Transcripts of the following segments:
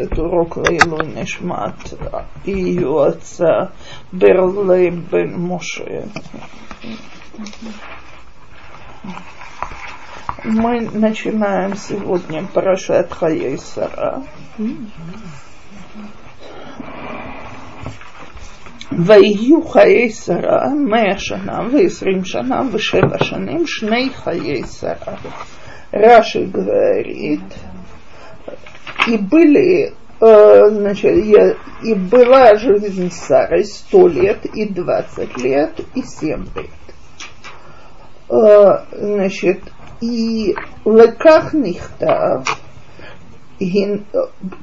את урок לעילוי נשמת ее отца Берлей бен Моше. Мы начинаем сегодня Парашат Хаей Сара. ויהיו חיי שרה מאה שנה ועשרים שנה ושבע שנים שני חיי שרה. Раши говорит, и были, э, значит, я, и была жизнь Сары сто лет и двадцать лет и семь лет. Э, значит, и леках нихтав,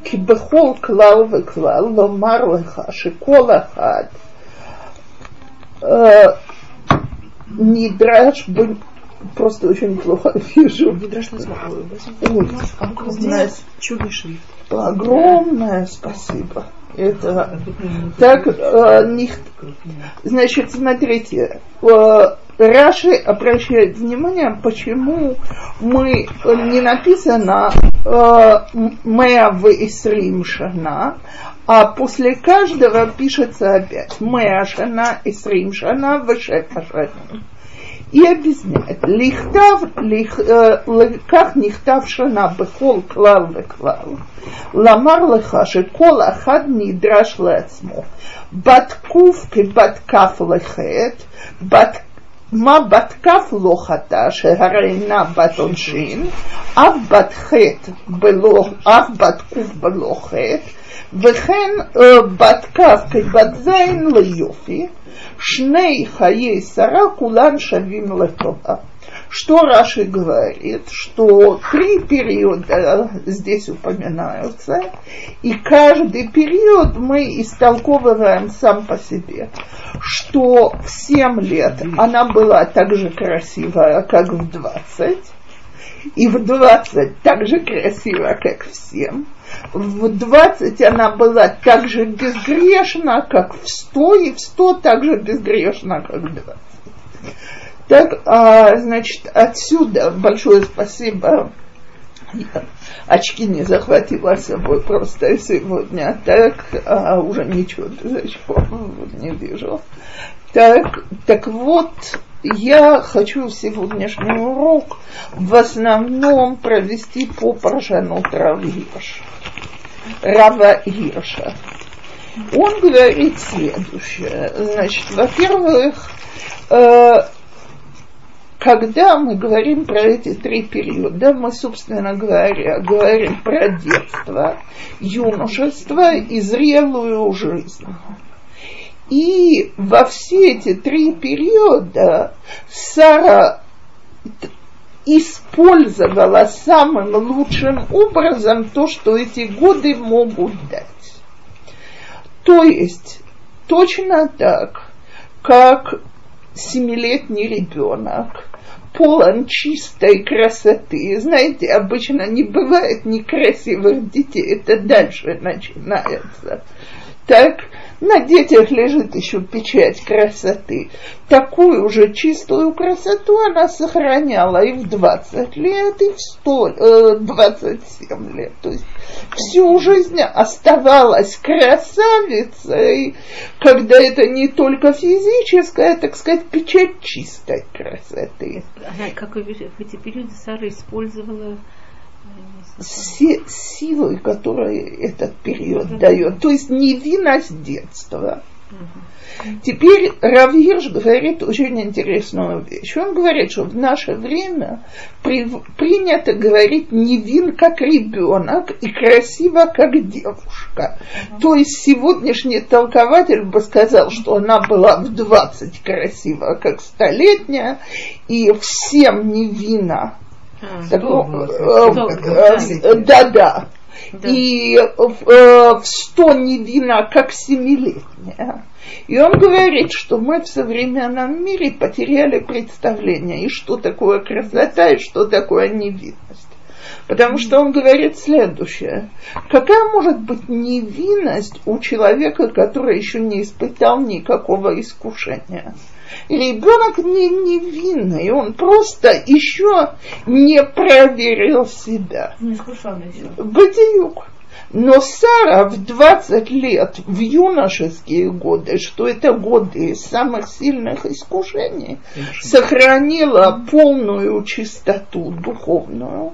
כי בכל כלל וכלל לומר לך שכל אחד נדרש просто очень плохо вижу. Огромное, огромное спасибо. Это так, э, них, значит, смотрите, э, Раши обращает внимание, почему мы не написано «Меа в Исрим Шана», а после каждого пишется опять «Меа Шана, Исрим Шана, Вешефа Шана» и объясняет. Лихтав, э, как нихтав шана бехол клал беклал. Ламар леха шекол ахад нидраш лецмо. Баткув кебаткав лехет. Баткав לחטא, בת מה בת כף לא חטא, שהרי אינה בת עונשין, אף בת חטא בלא, אף בת קוף בלא חטא, וכן בת כף כבת זין ליופי, Шней хаей сара кулан шавим летова. что Раши говорит, что три периода здесь упоминаются, и каждый период мы истолковываем сам по себе, что в 7 лет она была так же красивая, как в 20, и в 20 так же красивая, как в 7, в 20 она была так же безгрешна, как в 100, и в 100 так же безгрешна, как в 20. Так, а, значит, отсюда большое спасибо. Я очки не захватила с собой просто сегодня, так а, уже ничего сих пор не вижу. Так, так вот, я хочу сегодняшний урок в основном провести по Паршану Травьеш. Рава Ирша. Он говорит следующее. Значит, во-первых, э, когда мы говорим про эти три периода, мы, собственно говоря, говорим про детство, юношество и зрелую жизнь. И во все эти три периода Сара использовала самым лучшим образом то, что эти годы могут дать. То есть точно так, как семилетний ребенок полон чистой красоты. Знаете, обычно не бывает некрасивых детей, это дальше начинается. Так на детях лежит еще печать красоты. Такую же чистую красоту она сохраняла и в 20 лет, и в 100, э, 27 лет. То есть всю жизнь оставалась красавицей, когда это не только физическая, так сказать, печать чистой красоты. Она, как в эти периоды Сара использовала си, силой, которую этот период дает. То есть невинность детства. Теперь Равирш говорит очень интересную вещь. Он говорит, что в наше время при, принято говорить невин как ребенок и красиво как девушка. Uh-huh. То есть сегодняшний толкователь бы сказал, что она была в 20 красива как столетняя и всем невинна да-да. И в сто невинна, как семилетняя. И он говорит, что мы в современном мире потеряли представление, и что такое красота, и что такое невинность. Потому что он говорит следующее. Какая может быть невинность у человека, который еще не испытал никакого искушения? Ребенок не невинный, он просто еще не проверил себя. Не еще. Бадиюк. Но Сара в 20 лет, в юношеские годы, что это годы самых сильных искушений, сохранила полную чистоту духовную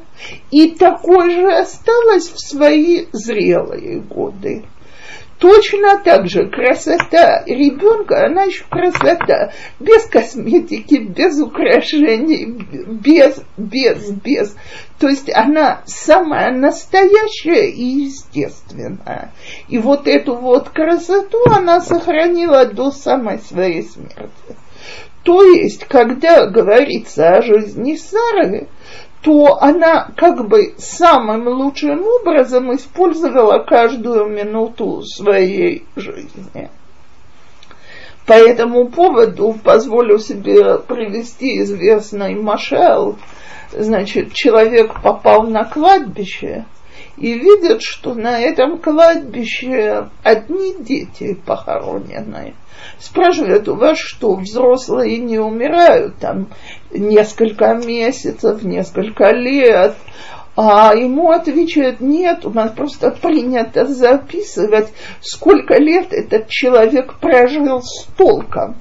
и такой же осталась в свои зрелые годы. Точно так же красота ребенка, она еще красота, без косметики, без украшений, без, без, без. То есть она самая настоящая и естественная. И вот эту вот красоту она сохранила до самой своей смерти. То есть, когда говорится о жизни Сары, то она как бы самым лучшим образом использовала каждую минуту своей жизни. По этому поводу позволю себе привести известный машал. Значит, человек попал на кладбище и видит, что на этом кладбище одни дети похоронены – Спрашивают, у вас что, взрослые не умирают там несколько месяцев, несколько лет? А ему отвечают, нет, у нас просто принято записывать, сколько лет этот человек прожил с толком.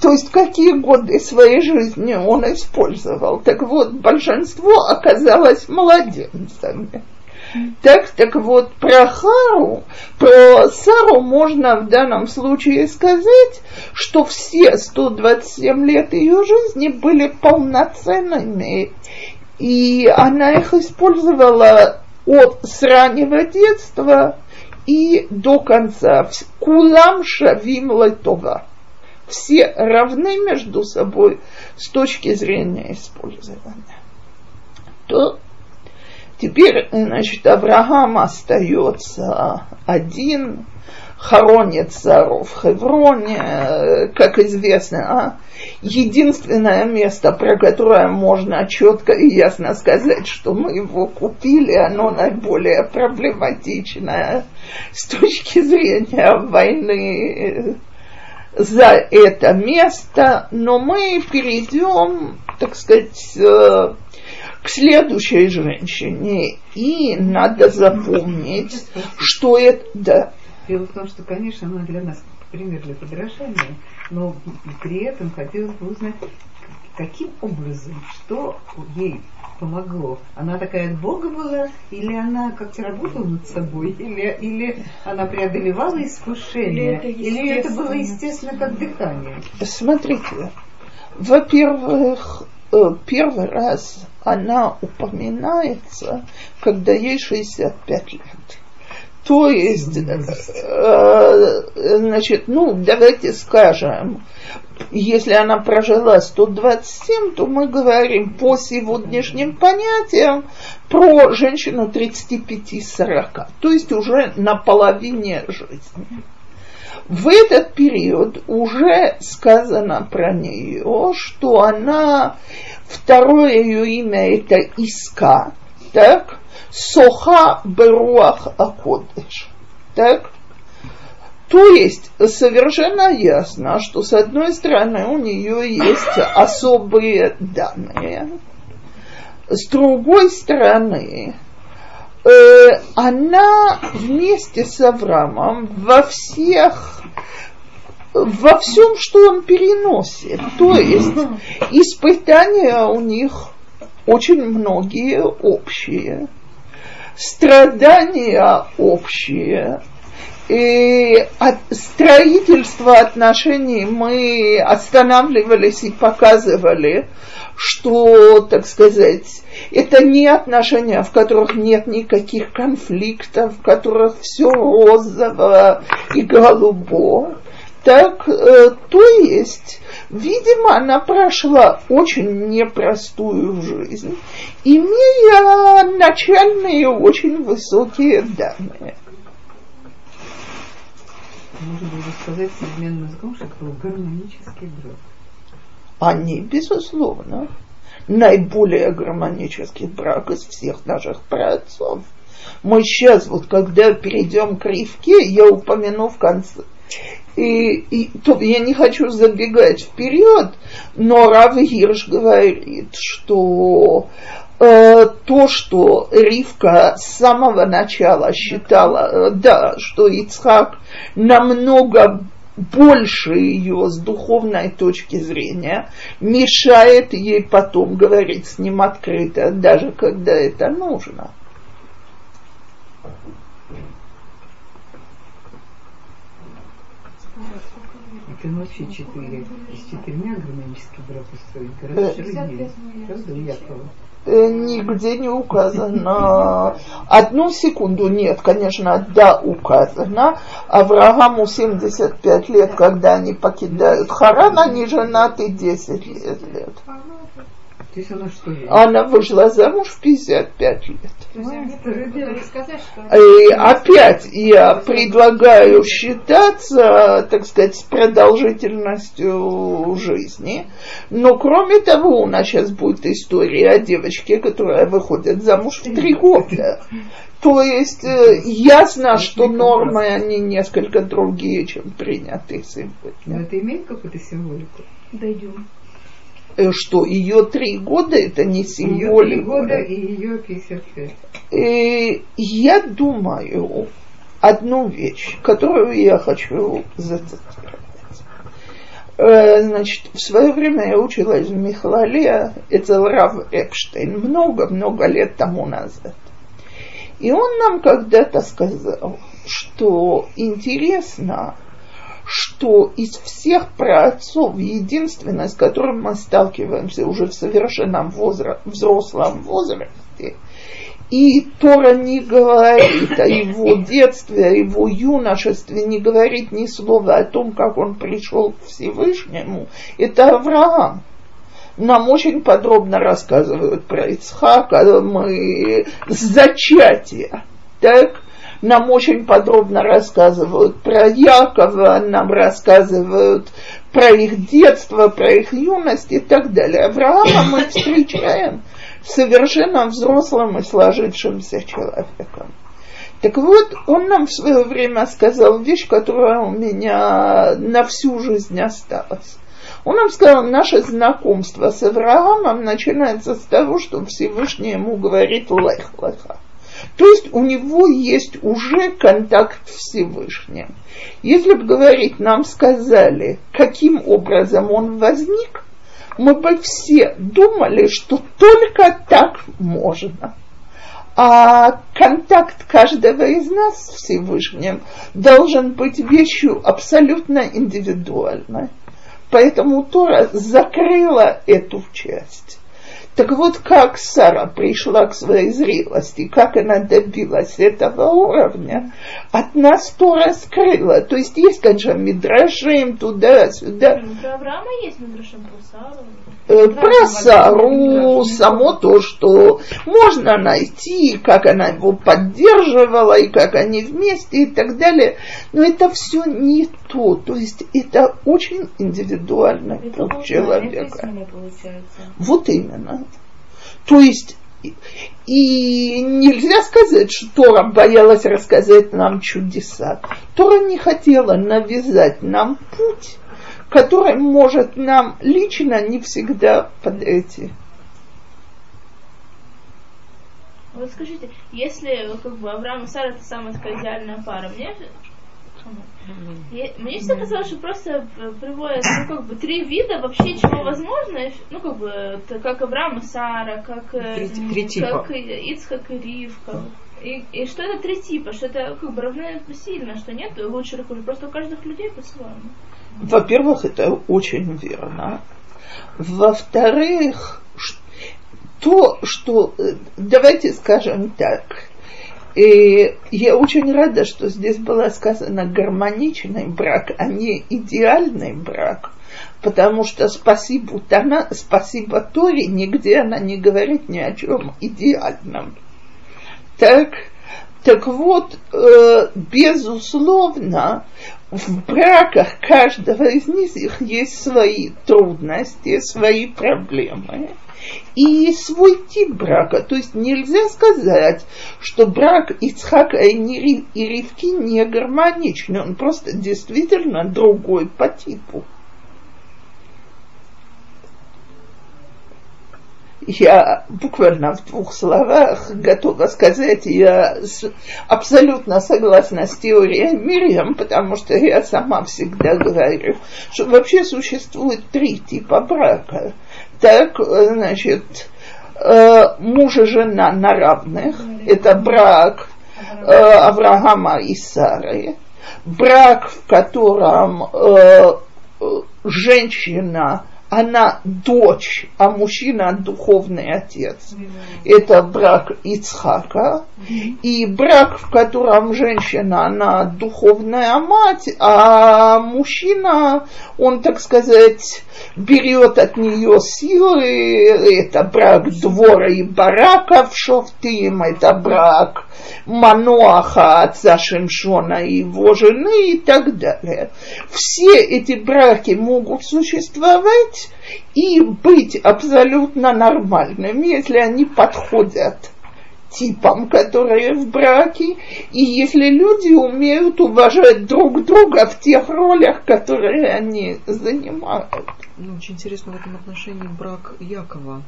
То есть какие годы своей жизни он использовал. Так вот, большинство оказалось младенцами. Так, так вот, про Хару, про Сару можно в данном случае сказать, что все 127 лет ее жизни были полноценными, и она их использовала от с раннего детства и до конца. Кулам шавим летова. Все равны между собой с точки зрения использования. То Теперь, значит, Авраам остается один, хоронит Сару в Хевроне, как известно, а? единственное место, про которое можно четко и ясно сказать, что мы его купили, оно наиболее проблематичное с точки зрения войны за это место, но мы перейдем, так сказать, к следующей женщине, и надо запомнить, что это... Да. Дело в том, что, конечно, она для нас пример для подражания, но при этом хотелось бы узнать, каким образом, что ей помогло? Она такая от Бога была, или она как-то работала над собой, или, или она преодолевала искушение, или это, или это было естественно как дыхание? Смотрите, во-первых, э, первый раз она упоминается, когда ей 65 лет. То есть, э, значит, ну, давайте скажем, если она прожила 127, то мы говорим по сегодняшним понятиям про женщину 35-40, то есть уже на половине жизни. В этот период уже сказано про нее, что она Второе ее имя это Иска, так? Соха Беруах Акодыш, так? То есть совершенно ясно, что с одной стороны у нее есть особые данные, с другой стороны э, она вместе с Авраамом во всех во всем, что он переносит. То есть испытания у них очень многие общие, страдания общие, и от строительства отношений мы останавливались и показывали, что, так сказать, это не отношения, в которых нет никаких конфликтов, в которых все розово и голубо. Так, э, то есть, видимо, она прошла очень непростую жизнь, имея начальные очень высокие данные. Можно было сказать современным языком, что это был гармонический брак. Они, безусловно, наиболее гармонический брак из всех наших праотцов. Мы сейчас, вот когда перейдем к Ривке, я упомяну в конце, и, и то, я не хочу забегать вперед, но Рав Гирш говорит, что э, то, что Ривка с самого начала считала, э, да, что Ицхак намного больше ее с духовной точки зрения, мешает ей потом говорить с ним открыто, даже когда это нужно. Это ночи четыре. С четырьмя гармонический брак гораздо труднее. Правда, Якова? Э, нигде не указано. Одну секунду нет, конечно, да, указано. Аврааму 75 лет, когда они покидают Харан, они женаты 10 лет. То есть она что? Она вышла замуж в 55 лет. И опять я предлагаю считаться, так сказать, с продолжительностью жизни. Но кроме того, у нас сейчас будет история о девочке, которая выходит замуж в три года. То есть э, ясно, что нормы они несколько другие, чем принятые Но сегодня. это имеет какую-то символику? Дойдем. Э, Что ее три года это не Ее три символика. года и ее 55. Э, я думаю одну вещь, которую я хочу зацитировать. Э, Значит, в свое время я училась в Михлале, это Рав Эпштейн, много-много лет тому назад. И он нам когда-то сказал, что интересно, что из всех праотцов единственное, с которым мы сталкиваемся уже в совершенном возра- взрослом возрасте, и Тора не говорит о его детстве, о его юношестве, не говорит ни слова о том, как он пришел к Всевышнему, это Авраам. Нам очень подробно рассказывают про Ицхака, мы с зачатия, так? Нам очень подробно рассказывают про Якова, нам рассказывают про их детство, про их юность и так далее. Авраама мы встречаем совершенно взрослым и сложившимся человеком. Так вот, он нам в свое время сказал вещь, которая у меня на всю жизнь осталась. Он нам сказал, наше знакомство с Авраамом начинается с того, что Всевышний ему говорит «лех леха». То есть у него есть уже контакт с Всевышним. Если бы говорить, нам сказали, каким образом он возник, мы бы все думали, что только так можно. А контакт каждого из нас с Всевышним должен быть вещью абсолютно индивидуальной. Поэтому Тора закрыла эту часть. Так вот, как Сара пришла к своей зрелости, как она добилась этого уровня, от нас Тора скрыла. То есть есть, конечно, мидрашим туда-сюда. Про Авраама есть Мидрашем про Сару. Э, Про Сару, само то, что можно найти, как она его поддерживала, и как они вместе, и так далее. Но это все не то. То есть это очень индивидуальный Это человека. Вот именно. То есть и- нельзя сказать, что Тора боялась рассказать нам чудеса. Тора не хотела навязать нам путь, который может нам лично не всегда подойти. Вот скажите, если как бы Авраам и Сара это самая такая идеальная пара, мне я- мне всегда казалось, что просто э, приводят ну, как бы три вида вообще чего возможно, ну как бы как Авраам и Сара, как, э, Три- типа. как Ицхак и Ривка. И, и что это три типа, что это как бы равносильно, что нет хуже, просто у каждых людей по-своему. Во-первых, это очень верно. Во-вторых, то, что... э, Давайте скажем так. И я очень рада, что здесь было сказано гармоничный брак, а не идеальный брак. Потому что спасибо, Тана, спасибо Торе, нигде она не говорит ни о чем идеальном. Так, так вот, э, безусловно, в браках каждого из них есть свои трудности, свои проблемы и свой тип брака. То есть нельзя сказать, что брак Ицхака и Ри- и Ривки не гармоничный, он просто действительно другой по типу. Я буквально в двух словах готова сказать, я абсолютно согласна с теорией Мириам, потому что я сама всегда говорю, что вообще существует три типа брака. Так, значит, э, муж и жена на равных, это брак э, Авраама и Сары, брак, в котором э, женщина она дочь, а мужчина духовный отец. Это брак Ицхака. И брак, в котором женщина, она духовная мать, а мужчина, он, так сказать, берет от нее силы. Это брак двора и барака в Шофтим, это брак Маноаха, отца Шимшона и его жены и так далее. Все эти браки могут существовать и быть абсолютно нормальными, если они подходят типам, которые в браке, и если люди умеют уважать друг друга в тех ролях, которые они занимают. Ну, очень интересно в этом отношении брак Якова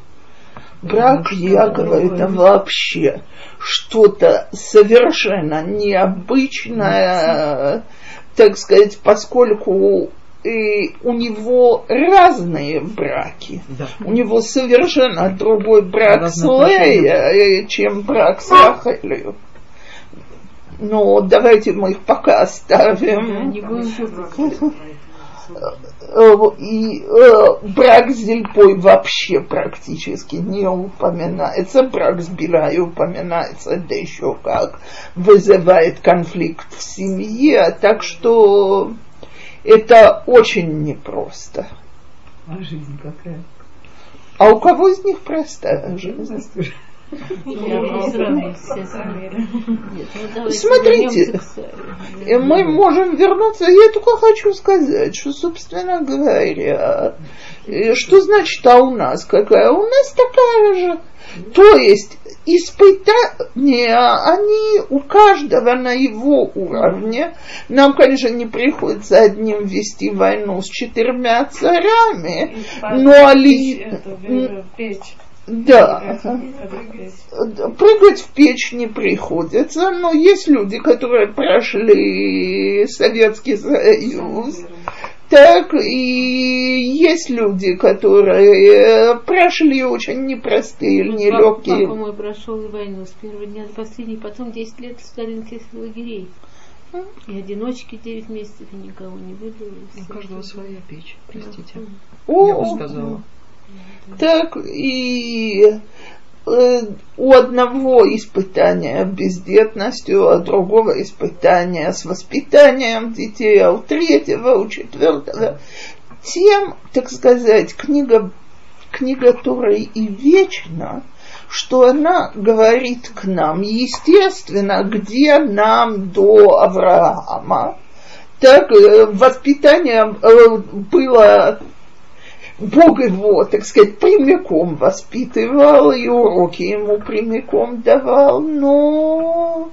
Брак Якова это вообще что-то совершенно необычное, так сказать, поскольку и у него разные браки. Да. У него совершенно другой брак с Лея, чем брак с Рахелью. Но давайте мы их пока оставим. Будем Э, и э, брак с Зельпой вообще практически не упоминается, брак с Билай упоминается, да еще как вызывает конфликт в семье, так что это очень непросто. А жизнь какая? А у кого из них простая жизнь? Смотрите, мы можем вернуться. Я только хочу сказать, что, собственно говоря, что значит, а у нас какая? У нас такая же. То есть испытания, они у каждого на его уровне. Нам, конечно, не приходится одним вести войну с четырьмя царями, но али... Да. Прыгать в печь не приходится, но есть люди, которые прошли Советский Союз. Так и есть люди, которые прошли очень непростые, ну, нелегкие. Папа мой прошел войну с первого дня до последнего, потом 10 лет в сталинских лагерей. И одиночки 9 месяцев, и никого не выдал. У каждого своя печь, простите. Я бы сказала. Так и э, у одного испытания бездетностью, а другого испытания с воспитанием детей, а у третьего, у четвертого. Тем, так сказать, книга, книга Торы и вечна, что она говорит к нам, естественно, где нам до Авраама. Так э, воспитание э, было Бог его, так сказать, прямиком воспитывал, и уроки ему прямиком давал, но...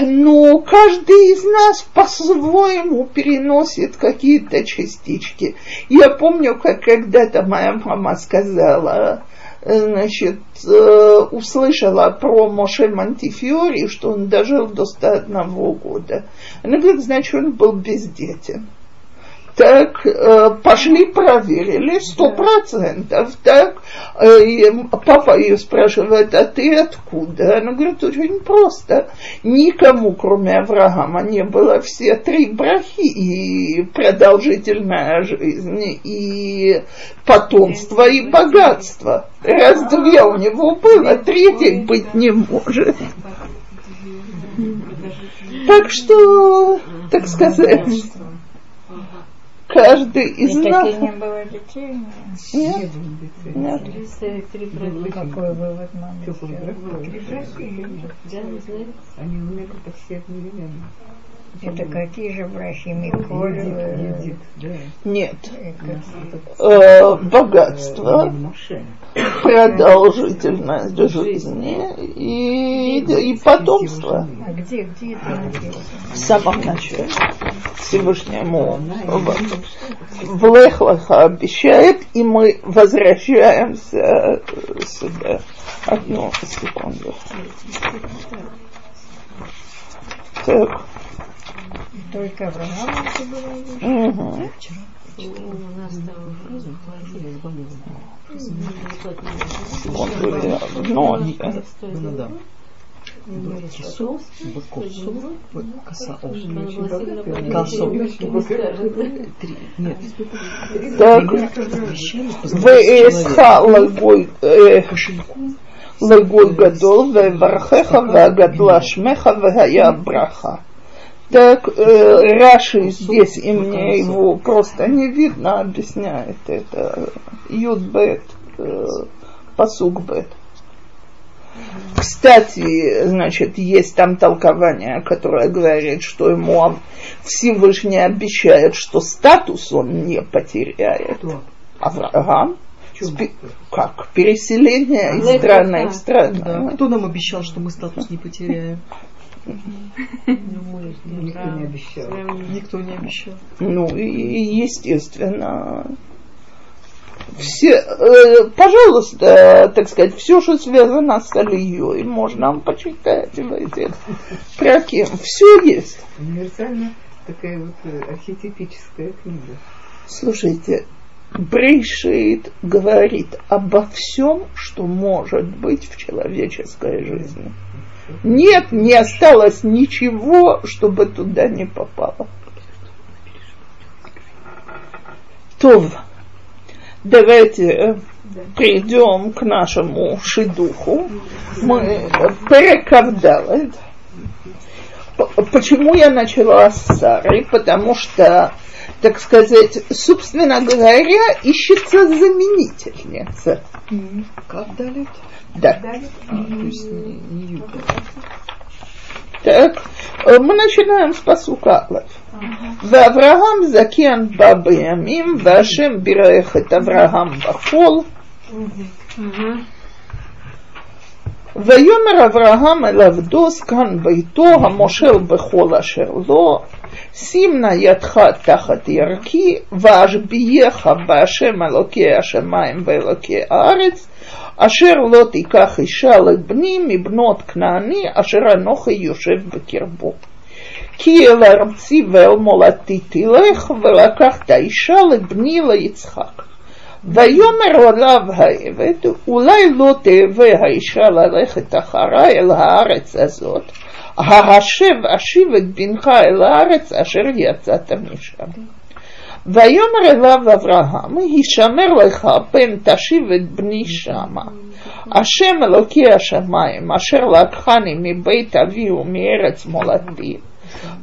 Но каждый из нас по-своему переносит какие-то частички. Я помню, как когда-то моя мама сказала, значит, э, услышала про Моше Монтифиори, что он дожил до 101 года. Она говорит, значит, он был бездетен. Так, э, пошли проверили, сто процентов. Так, э, папа ее спрашивает, а ты откуда? Она говорит, очень просто. Никому, кроме Авраама, не было все три брахи, и продолжительная жизнь, и потомство, и богатство. Раз две у него было, третьей быть не может. Так что, так сказать, каждый из и нас... не было детей? Нет. Нет. Какой вывод Они умерли все одновременно. Это какие же братья Миколь? э. Нет. э? Э, богатство, продолжительность жизни и, и потомство. А где, где это написано? В самом начале Всевышнему в Лехлаха обещает, и мы возвращаемся сюда. Одну секунду. Так. Только Авраам это было У нас там разные сбоны. Но они... Э, ну да. Косов, Быкосов, Косаов. Нет. Так, Веэсха э, Лагой Гадол, Вевархеха, Вагадла Браха. Так, э, Раши здесь, и мне его просто не видно, объясняет это Юдбет, э, Пасук Бет. Кстати, значит, есть там толкование, которое говорит, что ему Всевышний обещает, что статус он не потеряет. Авраам? Спи- как? Переселение из страны в страну. Да. Кто нам обещал, что мы статус не потеряем? Никто не обещал. Никто не обещал. Ну и естественно. Все, э, пожалуйста, так сказать, все, что связано с Алией, можно почитать в этих праким. Все есть. Универсально такая вот э, архетипическая книга. Слушайте, Брейшит говорит обо всем, что может быть в человеческой жизни. Нет, не осталось ничего, чтобы туда не попало. То, давайте придем к нашему шидуху. Мы перековдалит. Почему я начала с Сары? Потому что, так сказать, собственно говоря, ищется заменительница. Как далит? Да. А, то есть не, не Юта. Так, э, мы начинаем с посука Алеф. ואברהם זקן בא בימים, והשם בירך את אברהם בחול. ויאמר אברהם אל עבדו זקן ביתו המושל בכל אשר לו, שים נא ידך תחת ירכי, ואשביעך בהשם אלוקי השמיים ואלוקי הארץ, אשר לא תיקח אישה לבני מבנות כנעני, אשר אנוכי יושב בקרבו. כי אל ארצי ואל מולדתי תלך, ולקחת אישה לבני ליצחק. ויאמר עליו העבד, אולי לא תהווה האישה ללכת אחריי אל הארץ הזאת, ההשב אשיב את בנך אל הארץ אשר יצאת משם. ויאמר אליו אברהם, הישמר לך פן תשיב את בני שמה. השם אלוקי השמיים, אשר לקחני מבית אבי ומארץ מולדתי,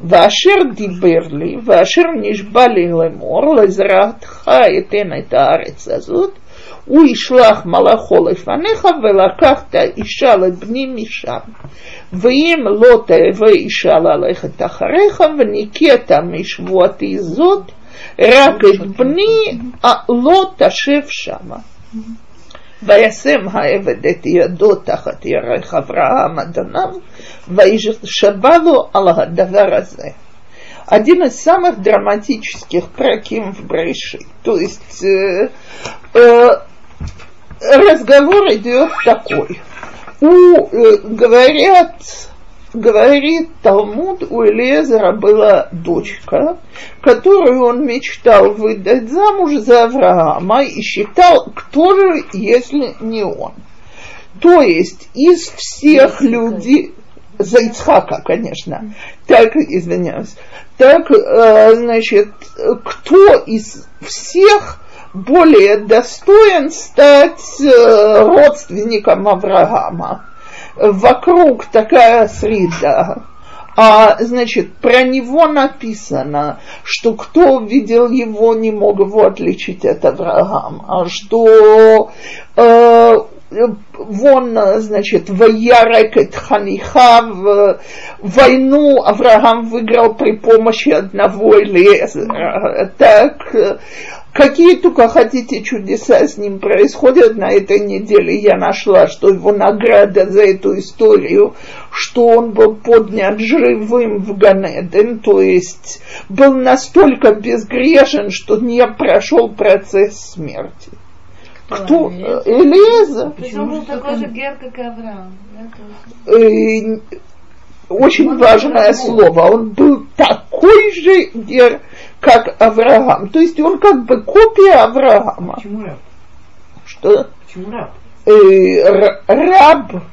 ואשר דיבר לי, ואשר נשבע לי לאמור, לזרעתך אתן את הארץ הזאת, הוא ישלח מלאכו לפניך, ולקחת אישה לבני משם. ואם לא תהווה אישה ללכת אחריך, וניקית משבועתי זאת, רק את בני אה, לא תשב שמה. וישם העבד את ידו תחת ירך אברהם אדוניו, וישבע לו על הדבר הזה. Один из самых драматических праким в Брейши. То есть э, э, разговор идет такой. У, э, говорят, говорит Талмуд, у Элезера была дочка, которую он мечтал выдать замуж за Авраама и считал, кто же, если не он. То есть из всех людей, за Ицхака, конечно, так, извиняюсь, так, э, значит, кто из всех более достоин стать э, родственником Авраама? Вокруг такая среда. А, значит, про него написано, что кто видел его, не мог его отличить от Авраама, а что э, вон, значит, Ваярек Ханиха, в войну Авраам выиграл при помощи одного Элиезера. Так, э, какие только хотите чудеса с ним происходят на этой неделе. Я нашла, что его награда за эту историю, что он был поднят живым в Ганеден, то есть был настолько безгрешен, что не прошел процесс смерти. Кто? То есть он был такой же гер, как и Авраам. да, Э, очень важное слово. Он был такой же гер, как Авраам. То есть он как бы копия Авраама. Почему раб? Что? Почему раб? Э, раб,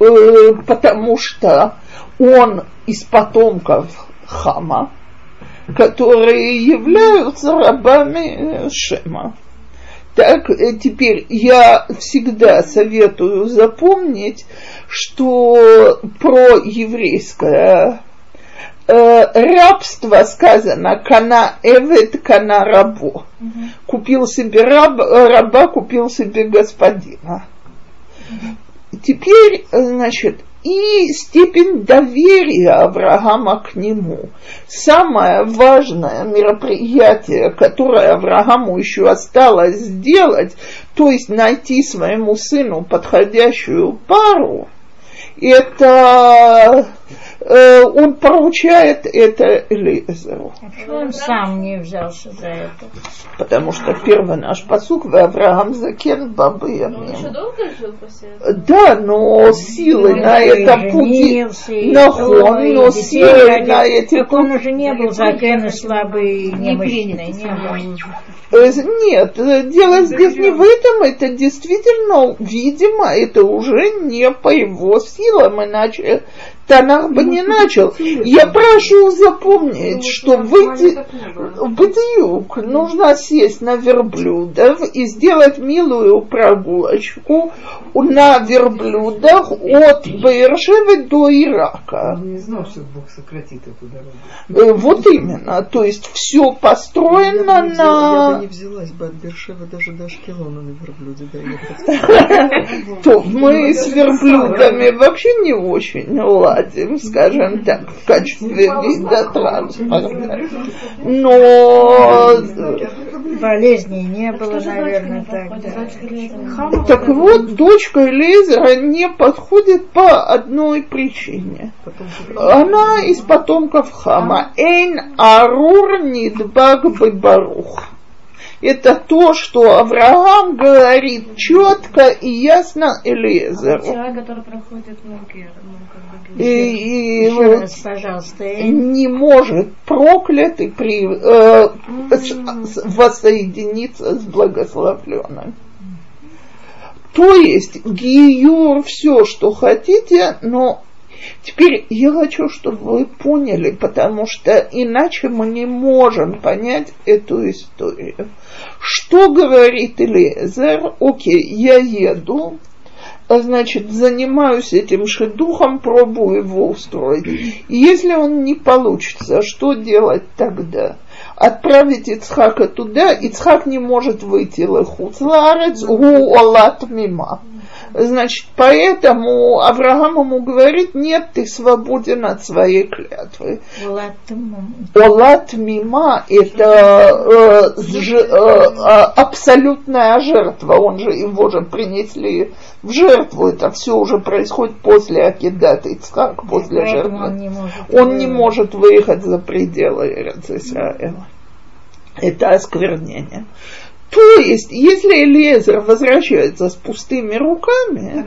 э, потому что он из потомков Хама, которые являются рабами Шема. Так, э, теперь я всегда советую запомнить, что про еврейское э, рабство сказано «кана эвет, кана рабо». Купил себе раб, раба, купил себе господина. Теперь, э, значит, и степень доверия Авраама к нему. Самое важное мероприятие, которое Аврааму еще осталось сделать, то есть найти своему сыну подходящую пару, это он поручает это Элиезеру. А почему он сам не взялся за это? Потому что первый наш посук в Авраам закен бабы Он еще ямим. долго жил после этого? Да, но силы на Ну, и этом пути, нахон, но силы на эти Так он уже не был закен и слабый, немощный. Э, Нет, э, дело здесь не в этом, это действительно, видимо, это уже не по его силам, иначе Танах бы не начал. Я прошу запомнить, что выйти, Бдиюк, нужно сесть на верблюдов и сделать милую прогулочку на верблюдах от Баершевы до Ирака. Он не знал, что Бог сократит эту дорогу. Э, Вот именно, то есть все Я построено бы взяла- Я бы на... не взялась бы от Бершева даже до Ашкелона на верблюде доехать. То мы с верблюдами вообще не очень ладим, скажем так, в качестве вида транспорта. Но Болезней не было, Что же наверное, тогда. Так вот, дочка Лезера не подходит по одной причине. Она из потомков Хама. Эйн Арур Нидбаг Барух. Это то, что Авраам говорит четко и ясно Элиезеру. Человек, который проходит гер, ну, как бы И, и Еще вот раз, пожалуйста. Не может проклятый при, э, с- воссоединиться с благословленным. То есть гиюр все, что хотите, но теперь я хочу, чтобы вы поняли, потому что иначе мы не можем понять эту историю. Что говорит Элиезер? Окей, я еду, а, значит, занимаюсь этим шедухом, пробую его устроить. И если он не получится, что делать тогда? Отправить Ицхака туда, Ицхак не может выйти лехуцларец, гу олат мима. Значит, поэтому Авраам ему говорит, нет, ты свободен от своей клятвы. Олат мима – это э, э, э, абсолютная жертва. Он же, его же принесли в жертву. Это все уже происходит после Акидата Ицхак, после жертвы. он не может. Он не может выехать за пределы Исраэла. Это осквернение. То есть, если Элиезер возвращается с пустыми руками,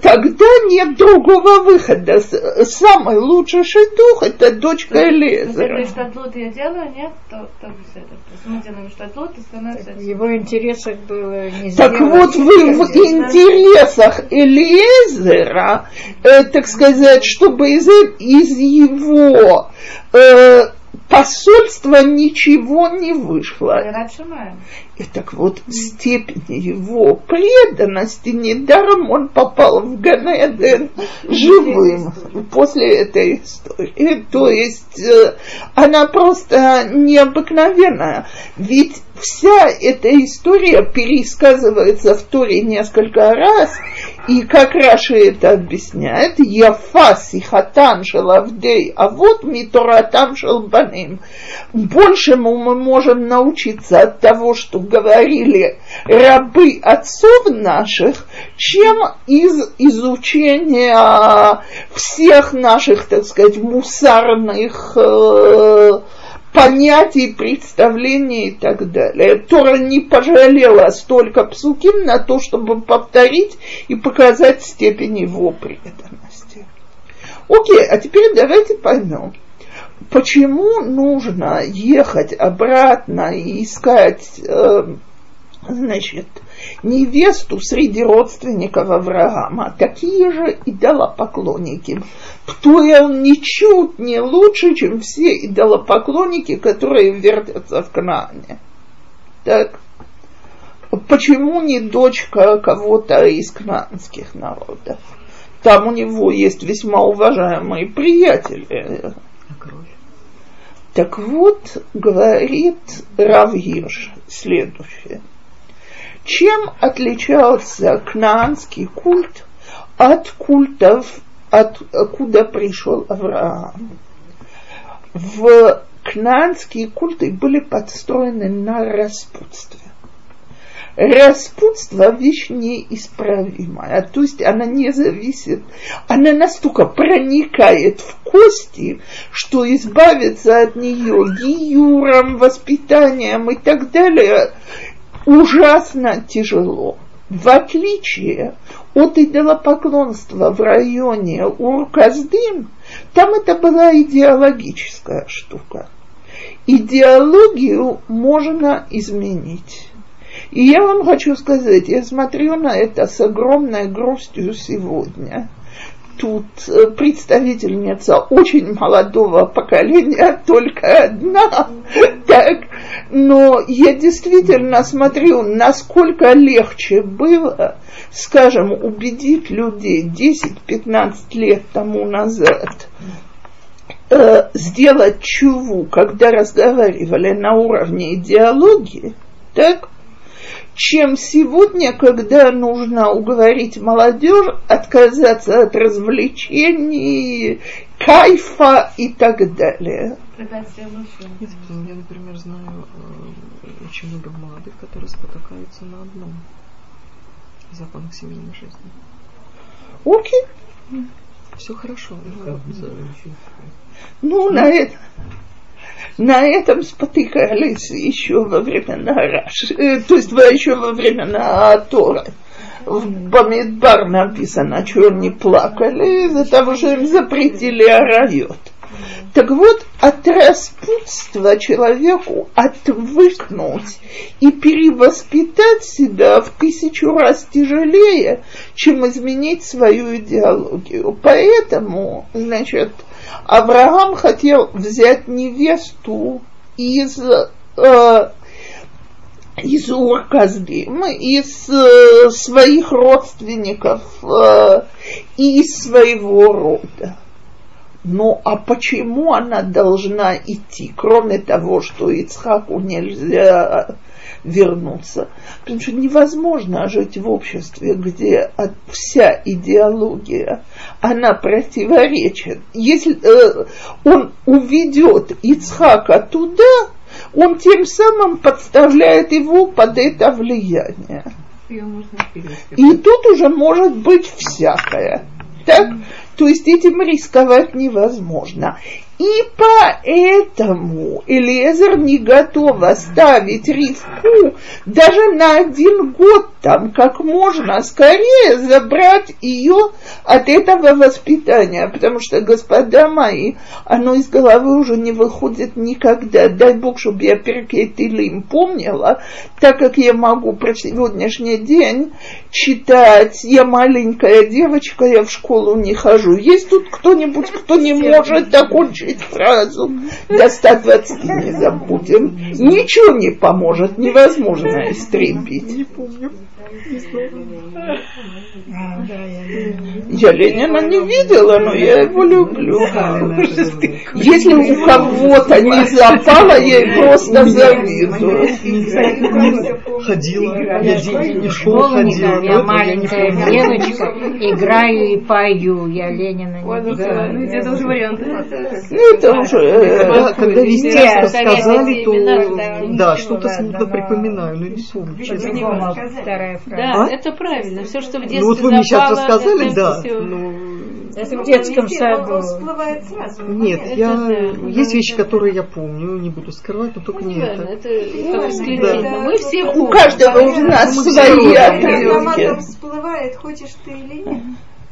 Тогда тогда нет другого выхода. Самый лучший шедух – это дочка Если Элиезера. штатлут я делаю, нет, то, то без этого. То есть мы делаем штатлут и становится... В его интересах было не Так вот, вы в интересах Элиезера, э, так сказать, чтобы из, из его э, посольства ничего не вышло. И так вот, степень его преданности, недаром он попал в Ганеден живым после этой истории. То есть э, она просто необыкновенная. Ведь вся эта история пересказывается в Торе несколько раз, и как Раши это объясняет, Яфа сихатан шалавдей, а вот митуратам шалбаним. Большему мы можем научиться от того, что говорили рабы отцов наших, чем из изучения всех наших, так сказать, мусарных э, понятий, представлений и так далее. Тора не пожалела столько псуким на то, чтобы повторить и показать степень его преданности. Окей, а теперь давайте поймем, почему нужно ехать обратно и искать, э, значит, невесту среди родственников Авраама, такие же идолопоклонники. Птуэл ничуть не лучше, чем все идолопоклонники, которые вертятся в Кнаане. Так, почему не дочка кого-то из кнаанских народов? Там у него есть весьма уважаемые приятели. Так вот, говорит Равгирш следующее – чем отличался кнаанский культ от культов, откуда пришел Авраам? В кнаанские культы были подстроены на распутстве. Распутство – вещь неисправимая, то есть она не зависит, она настолько проникает в кости, что избавиться от нее гиюром, воспитанием и так далее ужасно тяжело. В отличие от идолопоклонства в районе Урказдым, там это была идеологическая штука. Идеологию можно изменить. И я вам хочу сказать, я смотрю на это с огромной грустью сегодня – тут э, представительница очень молодого поколения, только одна. Так, но я действительно смотрю, насколько легче было, скажем, убедить людей 10-15 лет тому назад э, сделать чуву, когда разговаривали на уровне идеологии, так, чем сегодня, когда нужно уговорить молодежь отказаться от развлечений, кайфа и так далее. Я, например, знаю э, очень много молодых, которые спотыкаются на одном законах семейной жизни. Окей. Все хорошо. Ну, на это на этом спотыкались еще во времена Раши, э, то есть еще во времена Тора. В Бамидбар написано, что они плакали из-за того, что им запретили арайот. Так вот, от распутства человеку отвыкнуть и перевоспитать себя в тысячу раз тяжелее, чем изменить свою идеологию. Поэтому, значит, Авраам хотел взять невесту из э, из Урказдим, из э, своих родственников э, из своего рода. Ну а почему она должна идти, кроме того, что Ицхаку нельзя вернуться? Потому что невозможно жить в обществе, где вся идеология, она противоречит. Если э, он уведет Ицхака туда, он тем самым подставляет его под это влияние. И тут уже может быть всякое. Так? То есть этим рисковать невозможно. И поэтому Элиезер не готов оставить Ривку даже на один год там, как можно скорее забрать ее от этого воспитания, потому что, господа мои, оно из головы уже не выходит никогда. Дай Бог, чтобы я Перкейт Илим помнила, так как я могу про сегодняшний день читать «Я маленькая девочка, я в школу не хожу». Есть тут кто-нибудь, кто не может закончить выучить фразу до 120 не забудем. Ничего не поможет, невозможно истребить. Не помню. Я Ленина не видела, но я его люблю. Если у кого-то не запало, я ей просто завидую. Ходила. Я шел, Школьником, ходила. я маленькая девочка, играю и пою. Я Ленина не Ну, видела. это уже варианты. Ну, это уже... э, Когда, когда Везде естественно повторяют сказали, эти то да. что-то смутно но- припоминаю, но не помню. Вторая фраза. Да, А? это правильно. Все, что в детстве Ну вот вы мне сейчас рассказали, это да. но- Это в детском саду. всплывает сразу. Нет, Это я да. есть вещи, которые я помню, не буду скрывать, но только не Правильно, это. это как исключительно. Мы все У каждого у нас Мы свои. Автоматом всплывает, хочешь ты или нет.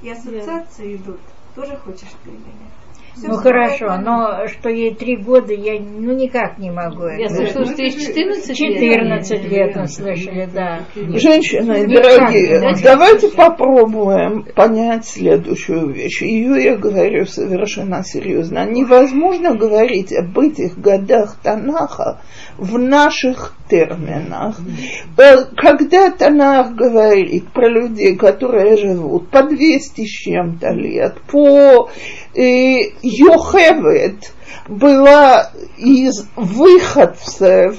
И ассоциации идут, тоже хочешь ты или нет. Ну хорошо, но что ей три года, я ну никак не могу Я слышала, что есть 14 лет. 14 лет мы слышали, да. Женщины, Никак. дорогие, Давайте давайте попробуем понять следующую вещь. Ее я говорю совершенно серьезно. Невозможно говорить об этих годах Танаха в наших терминах. Э, Когда Танах говорит про людей, которые живут по 200 с чем-то лет, по э, Йохевет была из выходцев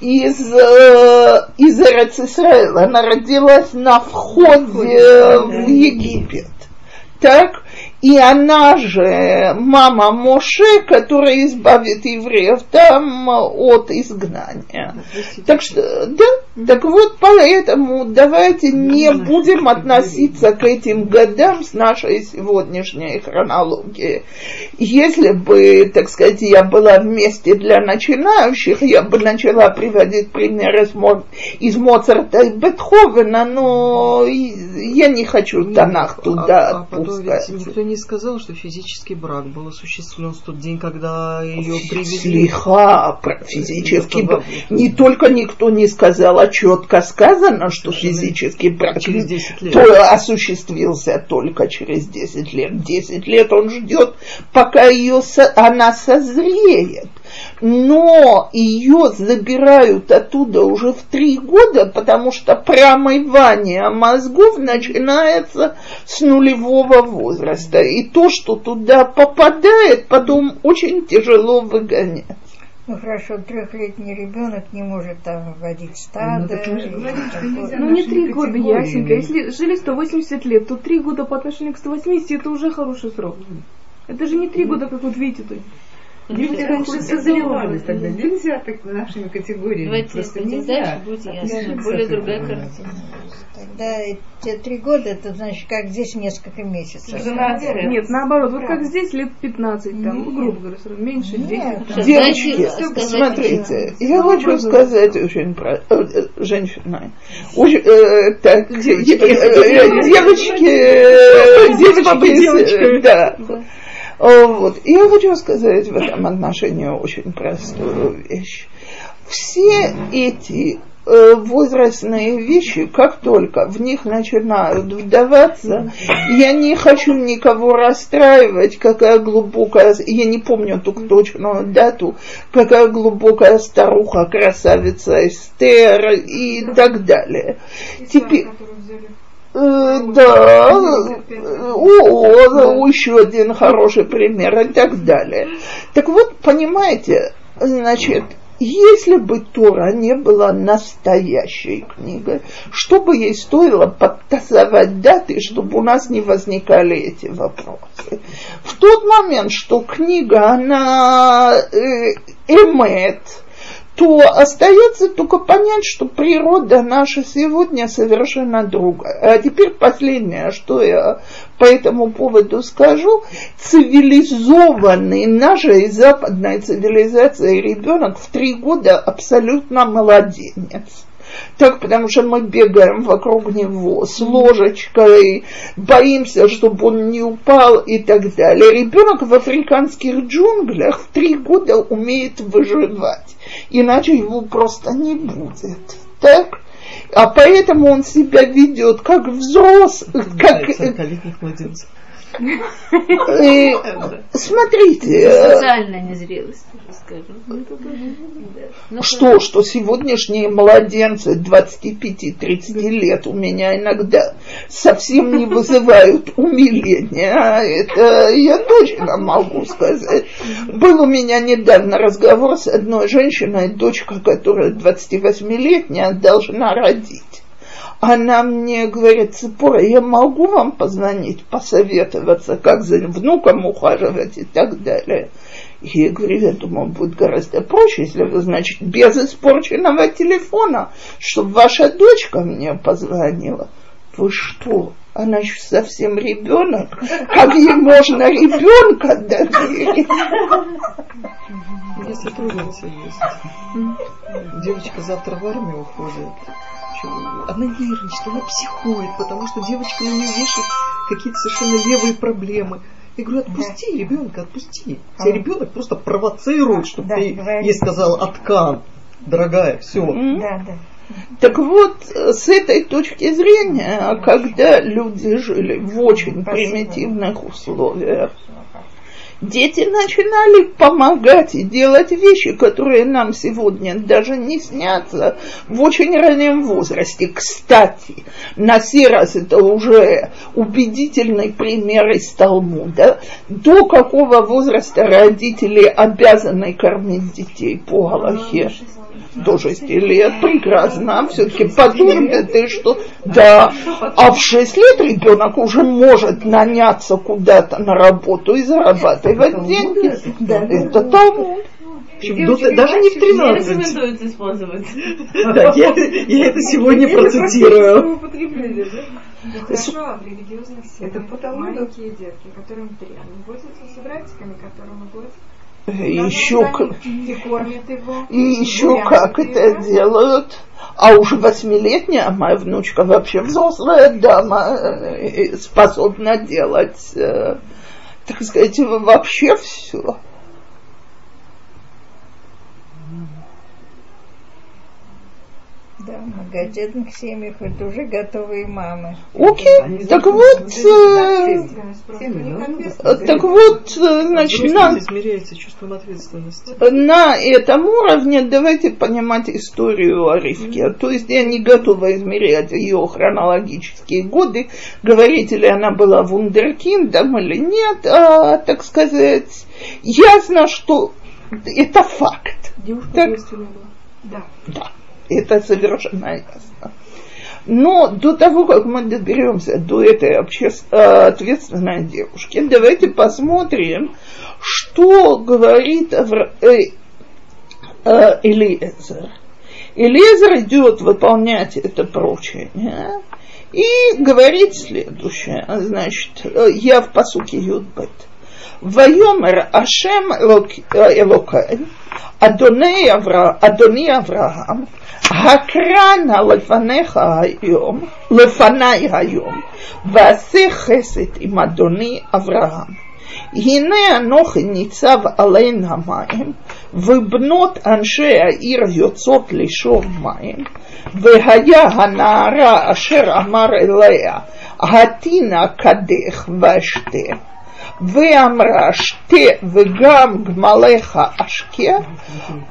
из, э, из Израиля. Она родилась на входе в Египет. Так? И она же мама Моше, которая избавит евреев там от изгнания. Так что, да, так вот поэтому давайте не будем относиться к этим годам с нашей сегодняшней хронологией. Если бы, так сказать, я была вместе для начинающих, я бы начала приводить примеры из Мо- из Моцарта и Бетховена, но я не хочу Танах туда а, а потом ведь отпускать. никто не сказал, что физический брак был осуществлен в тот день, когда ее привезли. Слиха, про физический брак. Не только никто не сказал, а четко сказано, что физический брак Через 10 лет. то осуществился только через 10 лет. 10 лет он ждет, пока ее, она созреет. Но ее забирают оттуда уже в три года, потому что промывание мозгов начинается с нулевого возраста. И то, что туда попадает, потом очень тяжело выгонять. Ну хорошо, трехлетний ребенок не может там водить стадо. так мы же и говорим, что такое. нельзя. Ну не три года. Ясенька. Если жили 180 лет, то три года по отношению к 180 это уже хороший срок. Это же не три года, как вот видите. Люди раньше созревали тогда. Нельзя так нашими категориями. Давайте Просто пойдем нельзя. дальше, будет ясно. Более другая картина. Тогда те три года, это значит, как здесь несколько месяцев. Нет, наоборот, вот как здесь лет 15, там, грубо говоря, меньше, 10. Нет. там. Девочки, смотрите, я хочу сказать очень про э, женщина. Очень, э, девочки, девочки, э, да. О, Вот. И я хочу сказать в этом отношении очень простую вещь. Все эти э, возрастные вещи, как только в них начинают вдаваться, я не хочу никого расстраивать, какая глубокая, я не помню ту точную дату, какая глубокая старуха, красавица Эстер и так далее. Теперь, Э, да, э, о, о, еще один хороший пример и так далее. Так вот, понимаете, значит, если бы Тора не была настоящей книгой, что бы ей стоило подтасовать даты, чтобы у нас не возникали эти вопросы? В тот момент, что книга, она э, эмет, то остается только понять, что природа наша сегодня совершенно другая. А теперь последнее, что я по этому поводу скажу. Цивилизованный нашей западной цивилизацией ребенок в три года абсолютно младенец. Так, потому что мы бегаем вокруг него с ложечкой, боимся, чтобы он не упал и так далее. Ребенок в африканских джунглях в три года умеет выживать, иначе его просто не будет. Так? А поэтому он себя ведет как взрослый, как, 40-летних младенцев. И, смотрите, э, Социальная незрелость, скажем. Ну. Ну, что, что сегодняшние младенцы 25-30 лет у меня иногда совсем не вызывают умиления. А Это я точно могу сказать. Был у меня недавно разговор с одной женщиной, дочка, которая 28-летняя, должна родить. Она мне говорит, Цепора, я могу вам позвонить, посоветоваться, как за внуком ухаживать и так далее. И я говорю, я думаю, будет гораздо проще, если вы, значит, без испорченного телефона, чтобы ваша дочка мне позвонила. Вы что? Она еще совсем ребенок. Как ей можно ребенка доверить? Есть сотрудница есть. Девочка завтра в армию уходит. Она нервничает, она психует, потому что девочка на нее вешает какие-то совершенно левые проблемы. Я говорю, отпусти ребенка, отпусти. Тебя ребенок просто провоцирует, чтобы Да, ты говорит. ей сказал откан, дорогая, все. Да, да. Так вот, э, с этой точки зрения, когда люди жили в очень Спасибо. примитивных условиях, дети начинали помогать и делать вещи, которые нам сегодня даже не снятся в очень раннем возрасте. Кстати, на сей раз это уже убедительный пример из Талмуда. До какого возраста родители обязаны кормить детей по Галахе? до 6 лет, прекрасно, все-таки подумай ты, что да, а в 6 лет ребенок уже может наняться куда-то на работу и зарабатывать деньги. Да, это. Причем до- даже не в Не 13. рекомендуется использовать. Да, я, я это сегодня процитирую. хорошо, а в религиозных Это потому, маленькие детки, которым три, они возятся с братиками. И Надо еще, кормить, И кормят его. и еще как это делают. А уже восьмилетняя моя внучка вообще взрослая дама, э, способна делать, э, так сказать, вообще все. Да, в многодетных семьях это уже готовые мамы. Окей, Они так вот, э, как э, так вот, э, значит, на, измеряется чувством ответственности. на этом уровне давайте понимать историю о Ривке. То есть я не готова измерять ее хронологические годы, говорить ли она была вундеркиндом или нет, а, так сказать, ясно, что это факт. Девушка Так. Да. Да, это совершенно ясно. Но до того, как мы доберемся до этой общес- э, ответственной девушки, давайте посмотрим, что говорит Авра- э, э, идет выполнять это поручение и говорит следующее. Значит, я в посуке Юдбет. Вайомер Ашем Элок- э, Элокай, Адонai Авра- Адони Авраам, הקרנה לפניך היום, לפניי היום, ועשה חסד עם אדוני אברהם. הנה אנוכי ניצב עליין המים, ובנות אנשי העיר יוצאות לשאוב מים, והיה הנערה אשר אמר אליה, התינה קדך ואשתה. ואמרה שתה וגם גמליך אשקה,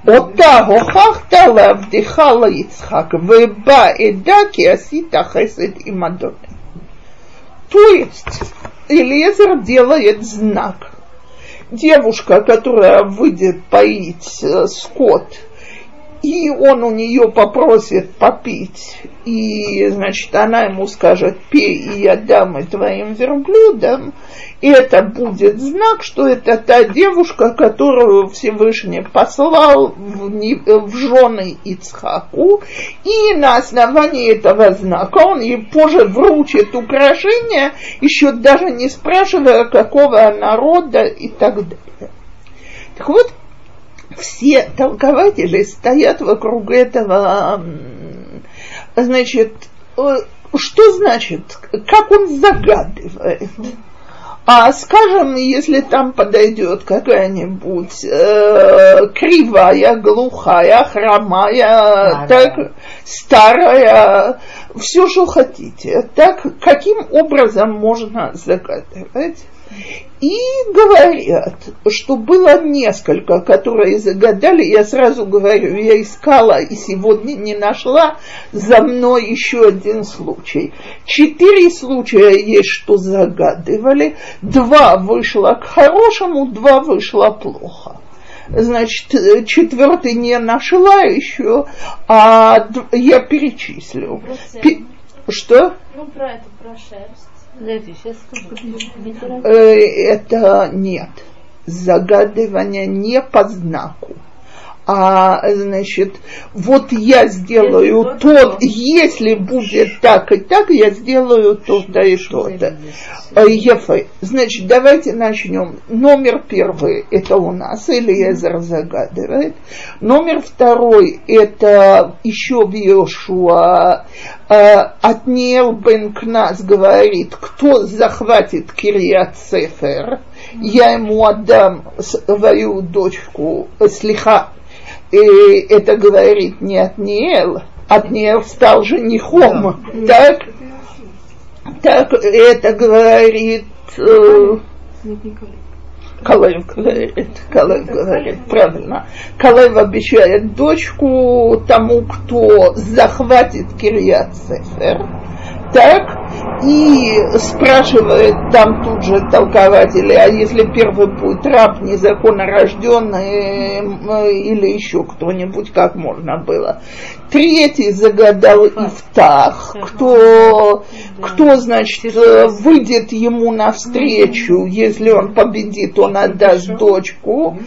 אותה הוכחת לעבדך ליצחק, ובא עדה כי עשית חסד עם אדוני. То есть Элизер делает знак. Девушка, которая выйдет поить э, скот, и он у нее попросит попить, и, значит, она ему скажет, пей, и я дам и твоим верблюдам, и это будет знак, что это та девушка, которую Всевышний послал в, не- в жены Ицхаку, и на основании этого знака он ей позже вручит украшение, еще даже не спрашивая, какого народа и так далее. Так вот, все толкователи стоят вокруг этого, значит, э, что значит, как он загадывает. А скажем, если там подойдет какая-нибудь э, кривая, глухая, хромая, Да, так, старая, все, что хотите. Так, каким образом можно загадывать? И говорят, что было несколько, которые загадали, я сразу говорю, я искала и сегодня не нашла, за мной еще один случай. Четыре случая есть, что загадывали, два вышло к хорошему, два вышло плохо. Значит, четвертый не нашла еще, а я перечислю. Пи- что? Ну, про это, про шерсть. Э, это нет. Загадывание не по знаку. А, значит, вот я сделаю Если то, то, если будет так и так, я сделаю то-то и то-то. Э, Ефе, значит, давайте начнем. Номер первый – это у нас Элиезер загадывает. Номер второй – это еще в Иошуа. Э, Отниел бен Кнас говорит, кто захватит Кириат Сефер, я ему отдам свою дочку, слиха, и это говорит не Отниел, Отниел стал женихом, так? Так это говорит э, Калев говорит, Калев говорит, правильно. Калев обещает дочку тому, кто захватит Кирьят Сефер. Так, и спрашивает там тут же толкователи, а если первый будет раб, незаконно рожденный или еще кто-нибудь, как можно было. Третий загадал Ифтах, кто, кто, значит, выйдет ему навстречу, если он победит, он отдаст дочку.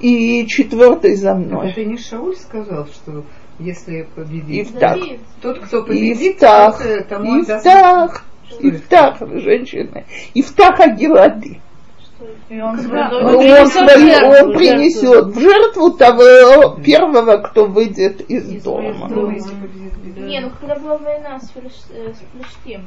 И четвертый за мной. Это не Шауль сказал, что если победит, Ифтах. Тот, кто победит, Ифтах, тот, э, тому отдаст- Ифтах? Ифтах, женщины. Ифтах Агилады. И он Да. свой Он, жертву, он принесет в жертву того первого, кто выйдет из дома. Ну, если победит, Не, ну когда была война с, Филиш... э, с типа,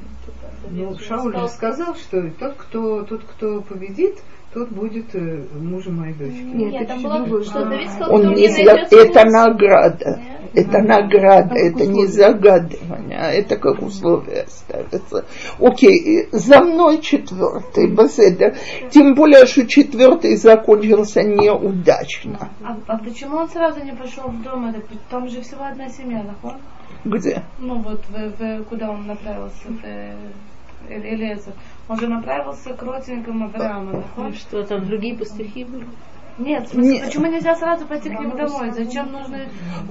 Ну, Шауль сказал, что тот, кто, тот, кто победит, тот будет э, мужем моей дочки. Нет, Нет, там это было, другое. что Давид сказал, Он не не за- это награда. Нет? Это награда, Как это не условие. загадывание, это как условие ставится. Окей, за мной четвертый, Басседер. Тем более, что четвертый закончился неудачно. А, а почему он сразу не пошел в дом? Это, там же всего одна семья, нахон? Где? Ну вот, в, в- куда он направился, в э, Элиэзер. Он же направился к родственникам Авраама, Ну нахон? что, там другие пастухи были? Нет, в смысле, Нет. почему нельзя сразу пойти к ним домой? Зачем нужно...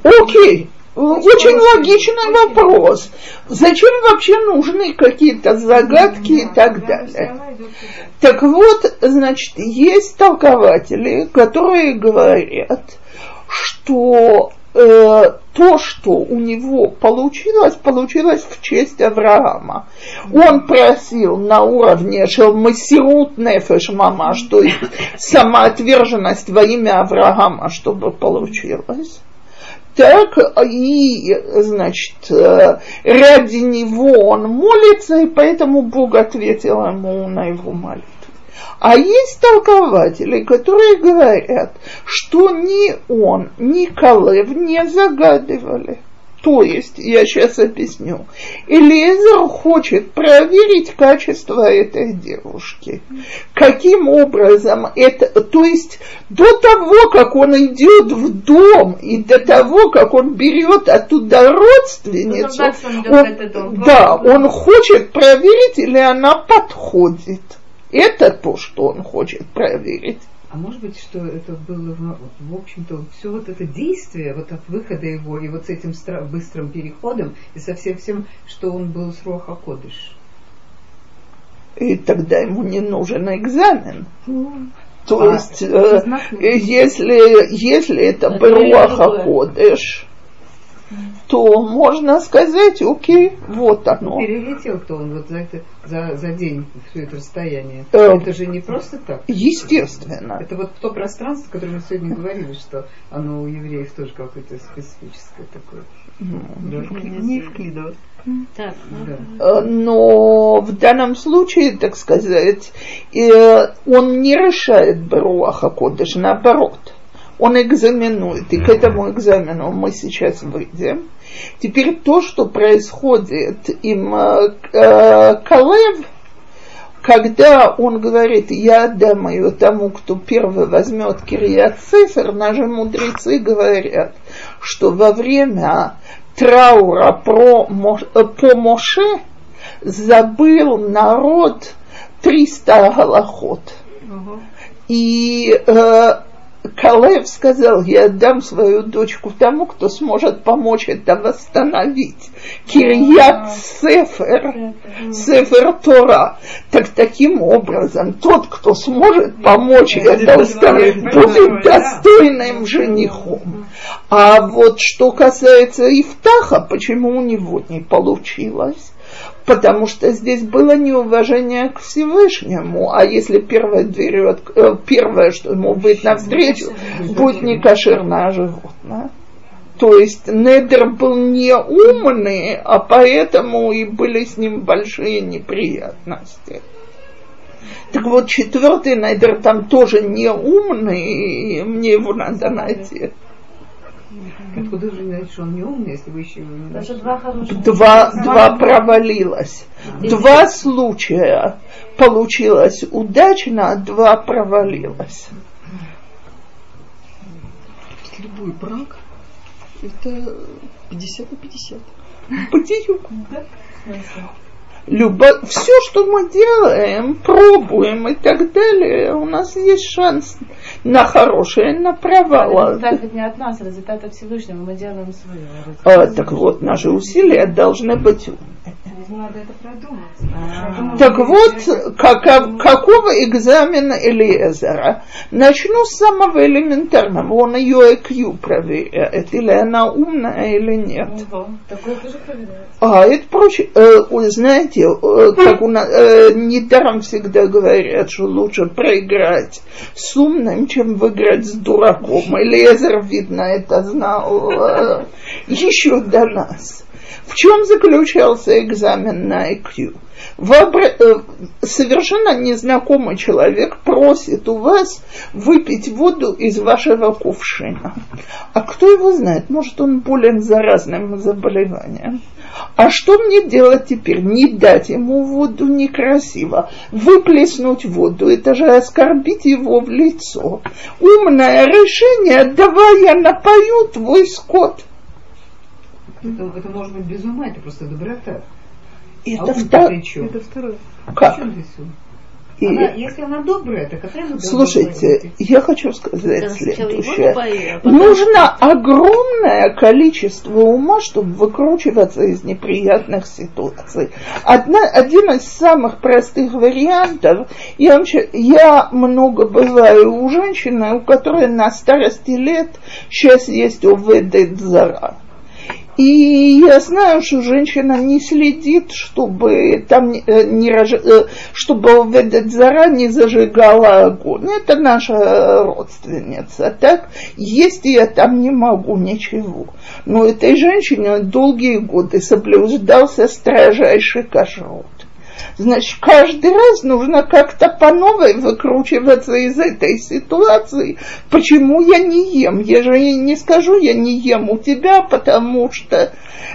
Окей, очень логичный вопрос. Зачем вообще нужны какие-то загадки и так далее? Так вот, значит, есть толкователи, которые говорят, что э, то, что у него получилось, получилось в честь Авраама. Он просил на уровне Шелмасирут Нефеш Мамаш, то есть самоотверженность во имя Авраама, чтобы получилось. Так и, значит, э, ради него он молится, и поэтому Бог ответил ему на его молитву. А есть толкователи, которые говорят, что ни он, ни Калев не загадывали. То есть, я сейчас объясню, Элиезер хочет проверить качество этой девушки. Каким образом это, то есть до того, как он идет в дом и до того, как он берет оттуда родственницу, он он- да, он хочет проверить, или она подходит. Это то, что он хочет проверить. А может быть, что это было, в, общем-то, все вот это действие, вот от выхода его, и вот с этим быстрым переходом, и со всем всем, что он был с Роха Кодыш. И тогда ему не нужен экзамен. То А, есть, э, если, если это Баруаха другое. Ходыш, то можно сказать, окей, вот оно. Перелетел кто он вот за, это, за, за день все это расстояние. Э. Это же не просто так. Естественно. Это вот то пространство, о котором мы сегодня говорили, что оно у евреев тоже какое-то специфическое такое. Да. Не. Так, ну, Да. Э, Но в данном случае, так сказать, э, он не решает Баруаха Кодыш, наоборот. Он экзаменует, и к этому экзамену мы сейчас выйдем. Теперь то, что происходит им э, э, Калев, когда он говорит, я отдам ее тому, кто первый возьмет Кириат Цифр, наши мудрецы говорят, что во время траура про, по Моше забыл народ 300 голоход. И э, Калев сказал, я отдам свою дочку тому, кто сможет помочь это восстановить. Кирьят Сефер, Сефер Тора. Так таким образом, тот, кто сможет помочь это восстановить, будет достойным женихом. А вот что касается Ифтаха, почему у него не получилось? Потому что здесь было неуважение к Всевышнему, а если первая дверь, э, первое, что ему будет навстречу, будет не кошерное животное. То есть Недер был не умный, а поэтому и были с ним большие неприятности. Так вот, четвертый Недер там тоже не умный, и мне его надо найти. Откуда же знаете, что он не умный, если вы еще не Даже два хороших. Два, два провалилось. Два случая получилось удачно, а два провалилось. Любой брак это 50 на 50. Бдию. Да? любо... все, что мы делаем, пробуем и так далее, у нас есть шанс на хорошее, на провал. Результат не от нас, результат от Всевышнего, мы делаем свое. А, так вот, наши усилия должны быть надо это продумать. А. Так вот, как, какого экзамена Элиезера? Начну с самого элементарного. Он ее IQ проверяет, или она умная, или нет. Такое тоже проверяется. А, это проще. Э, знаете, э, как у нас, э, недаром всегда говорят, что лучше проиграть с умным, чем выиграть с дураком. Элиезер, видно, это знал э, еще до нас. В чем заключался экзамен на IQ? Вообра... Э, совершенно незнакомый человек просит у вас выпить воду из вашего кувшина. А кто его знает? Может, он болен заразным заболеванием. А что мне делать теперь? Не дать ему воду некрасиво. Выплеснуть воду, это же оскорбить его в лицо. Умное решение, давай я напою твой скот. Это, это может быть без ума, это просто доброта. Это, а втор... это второе. Как? И... Она, если она добрая, так какая она Слушайте, я хочу сказать следующее. Нужно огромное количество ума, чтобы выкручиваться из неприятных ситуаций. Одна, один из самых простых вариантов, я, я много бываю у женщины, у которой на старости лет сейчас есть уведет зара. И я знаю, что женщина не следит, чтобы там не, э, не э, чтобы увидеть зара не зажигала огонь. Это наша родственница. Так, есть я там не могу ничего. Но этой женщине долгие годы соблюдался строжайший кашрут. Значит, каждый раз нужно как-то по новой выкручиваться из этой ситуации. Почему я не ем? Я же не скажу, я не ем у тебя, потому что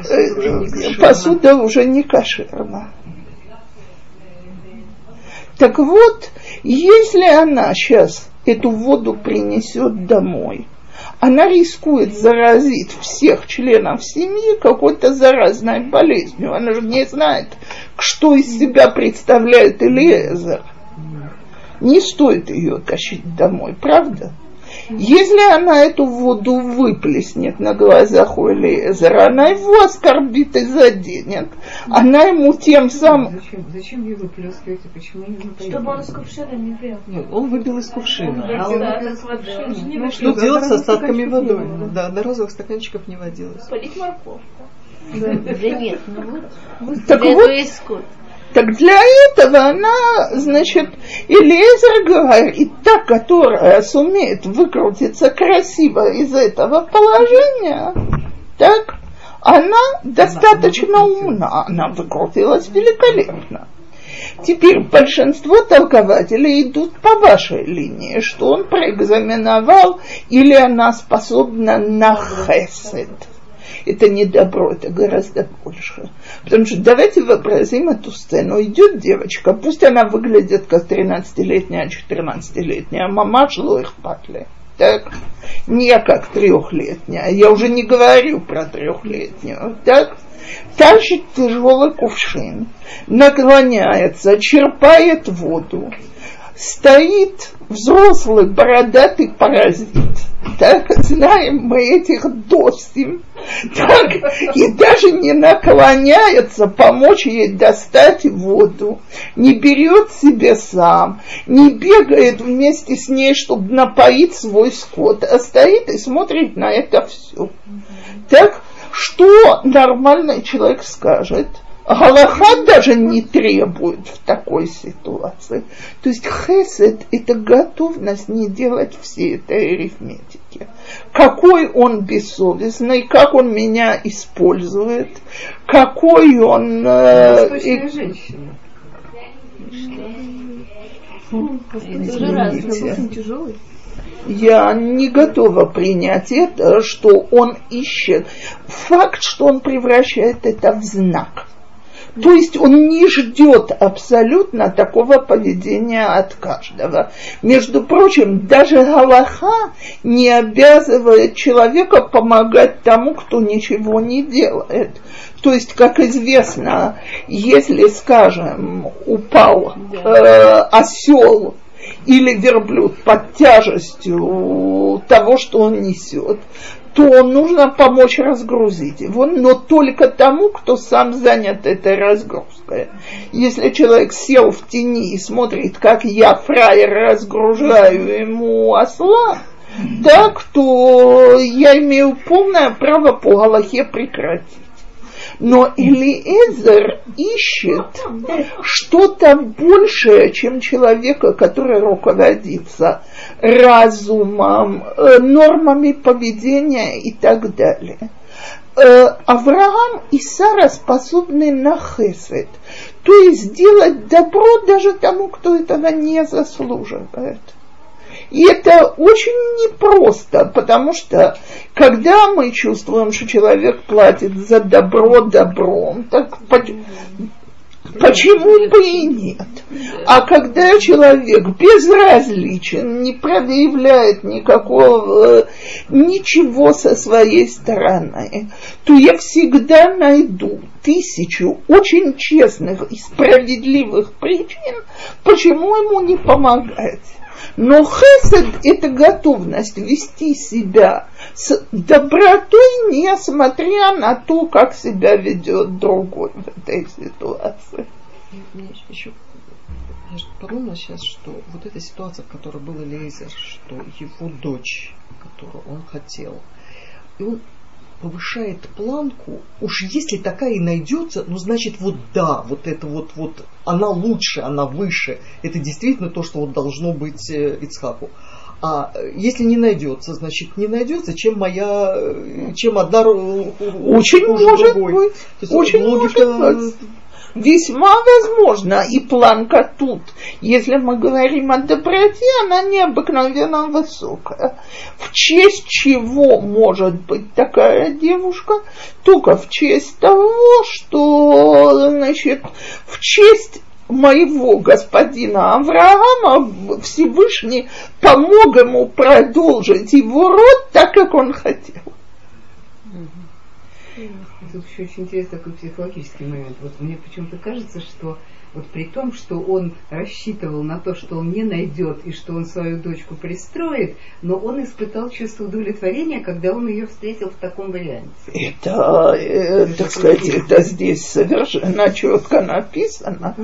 э, посуда уже не кошерна. Так вот, если она сейчас эту воду принесет домой, она рискует заразить всех членов семьи какой-то заразной болезнью. Она же не знает, что из себя представляет Элиезер. Не стоит ее тащить домой, правда? Если она эту воду выплеснет на глазах у Элиезера, она его оскорбит и заденет. Она ему тем самым... Зачем, зачем ее выплескиваете? Почему не выпьете? Чтобы он из кувшина не пил. Нет, он выпил из кувшина. А он выпил из кувшина. Ну, что делать с остатками воды? Да, на розовых стаканчиков не водилось. Полить морковку. Да, нет, ну вот. Так вот, так для этого она, значит, Элизер говорит, та, которая сумеет выкрутиться красиво из этого положения, так, она достаточно умна, она выкрутилась великолепно. Теперь большинство толкователей идут по вашей линии, что он проэкзаменовал или она способна на хесед. Это не добро, это гораздо больше. Потому что давайте вообразим эту сцену. Идет девочка, пусть она выглядит как 13-летняя, 14-летняя, мама шло их патли. Так? Не как трехлетняя. Я уже не говорю про трехлетнюю. Так? тащит тяжелый кувшин, наклоняется, черпает воду, стоит взрослый бородатый паразит. Так знаем мы этих досим. Так, и даже не наклоняется помочь ей достать воду, не берет себе сам, не бегает вместе с ней, чтобы напоить свой скот, а стоит и смотрит на это все. Так, что нормальный человек скажет? Галаха даже не требует в такой ситуации. То есть хесед – это готовность не делать все этой арифметики. Какой он бессовестный, как он меня использует, какой он... Э, и... женщина. Тяжелый я не готова принять это, что он ищет. Факт, что он превращает это в знак. То есть он не ждет абсолютно такого поведения от каждого. Между прочим, даже Галаха не обязывает человека помогать тому, кто ничего не делает. То есть, как известно, если, скажем, упал э, осел или верблюд под тяжестью того, что он несет, то нужно помочь разгрузить его, но только тому, кто сам занят этой разгрузкой. Если человек сел в тени и смотрит, как я, фраер, разгружаю ему осла, так, то я имею полное право по Галахе прекратить. Но Элиэзер ищет что-то большее, чем человека, который руководится разумом, э, нормами поведения и так далее. Э, Авраам и Сара способны на хесед, то есть сделать добро даже тому, кто этого не заслуживает. И это очень непросто, потому что когда мы чувствуем, что человек платит за добро добром, так Почему бы и нет? А когда человек безразличен, не проявляет никакого, ничего со своей стороны, то я всегда найду тысячу очень честных и справедливых причин, почему ему не помогать. Но хесед – это готовность вести себя с добротой, несмотря на то, как себя ведет другой в этой ситуации. Еще я подумала сейчас, что вот эта ситуация, в которой был Лейзер, что его дочь, которую он хотел, и он повышает планку, уж если такая и найдется, ну значит вот да, вот это вот, вот она лучше, она выше, это действительно то, что вот должно быть э, Ицхаку. А если не найдется, значит не найдется, чем моя, э, чем одна очень может другой. быть, очень логика, может быть. Весьма возможно, и планка тут, если мы говорим о доброте, она необыкновенно высокая. В честь чего может быть такая девушка? Только в честь того, что, значит, в честь моего господина Авраама Всевышний помог ему продолжить его род так, как он хотел тут еще очень интересный такой психологический момент. Вот мне почему-то кажется, что вот при том, что он рассчитывал на то, что он не найдет и что он свою дочку пристроит, но он испытал чувство удовлетворения, когда он ее встретил в таком варианте. Это, э, так сказать, это здесь совершенно четко написано.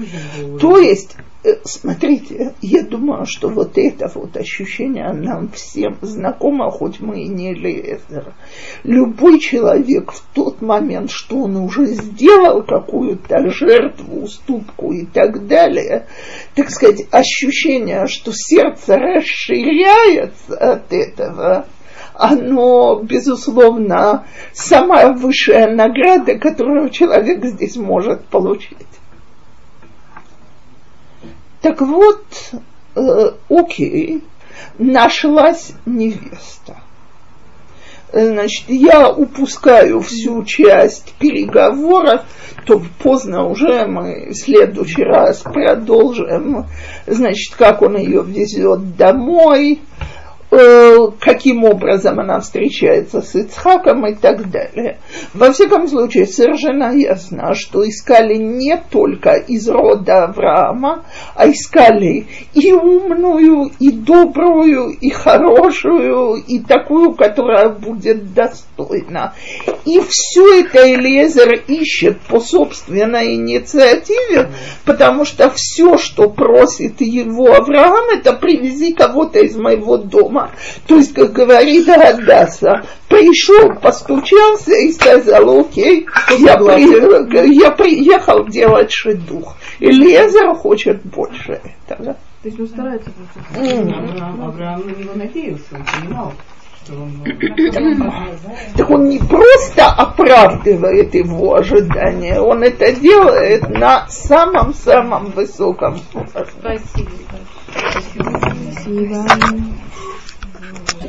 То есть смотрите, я думаю, что вот это вот ощущение нам всем знакомо, хоть мы и не Лезер. Любой человек в тот момент, что он уже сделал какую-то жертву, уступку и так далее, так сказать, ощущение, что сердце расширяется от этого, оно, безусловно, самая высшая награда, которую человек здесь может получить. Так вот, э, окей, нашлась невеста. Значит, я упускаю всю часть переговоров, то поздно уже мы в следующий раз продолжим, значит, как он ее везет домой, каким образом она встречается с Ицхаком и так далее. Во всяком случае, совершенно ясно, что искали не только из рода Авраама, а искали и умную, и добрую, и хорошую, и такую, которая будет достойна. И все это Элиезер ищет по собственной инициативе, потому что все, что просит его Авраам, это привези кого-то из моего дома дома. То есть, как говорит Адаса, пришел, постучался и сказал, окей, я, при, я приехал делать шедух. И Лезер хочет больше этого. То есть он старается Авраам, Авраам на него надеялся, он понимал. Так он не просто оправдывает его ожидания, он это делает на самом-самом высоком уровне. Спасибо. Спасибо. Thank you.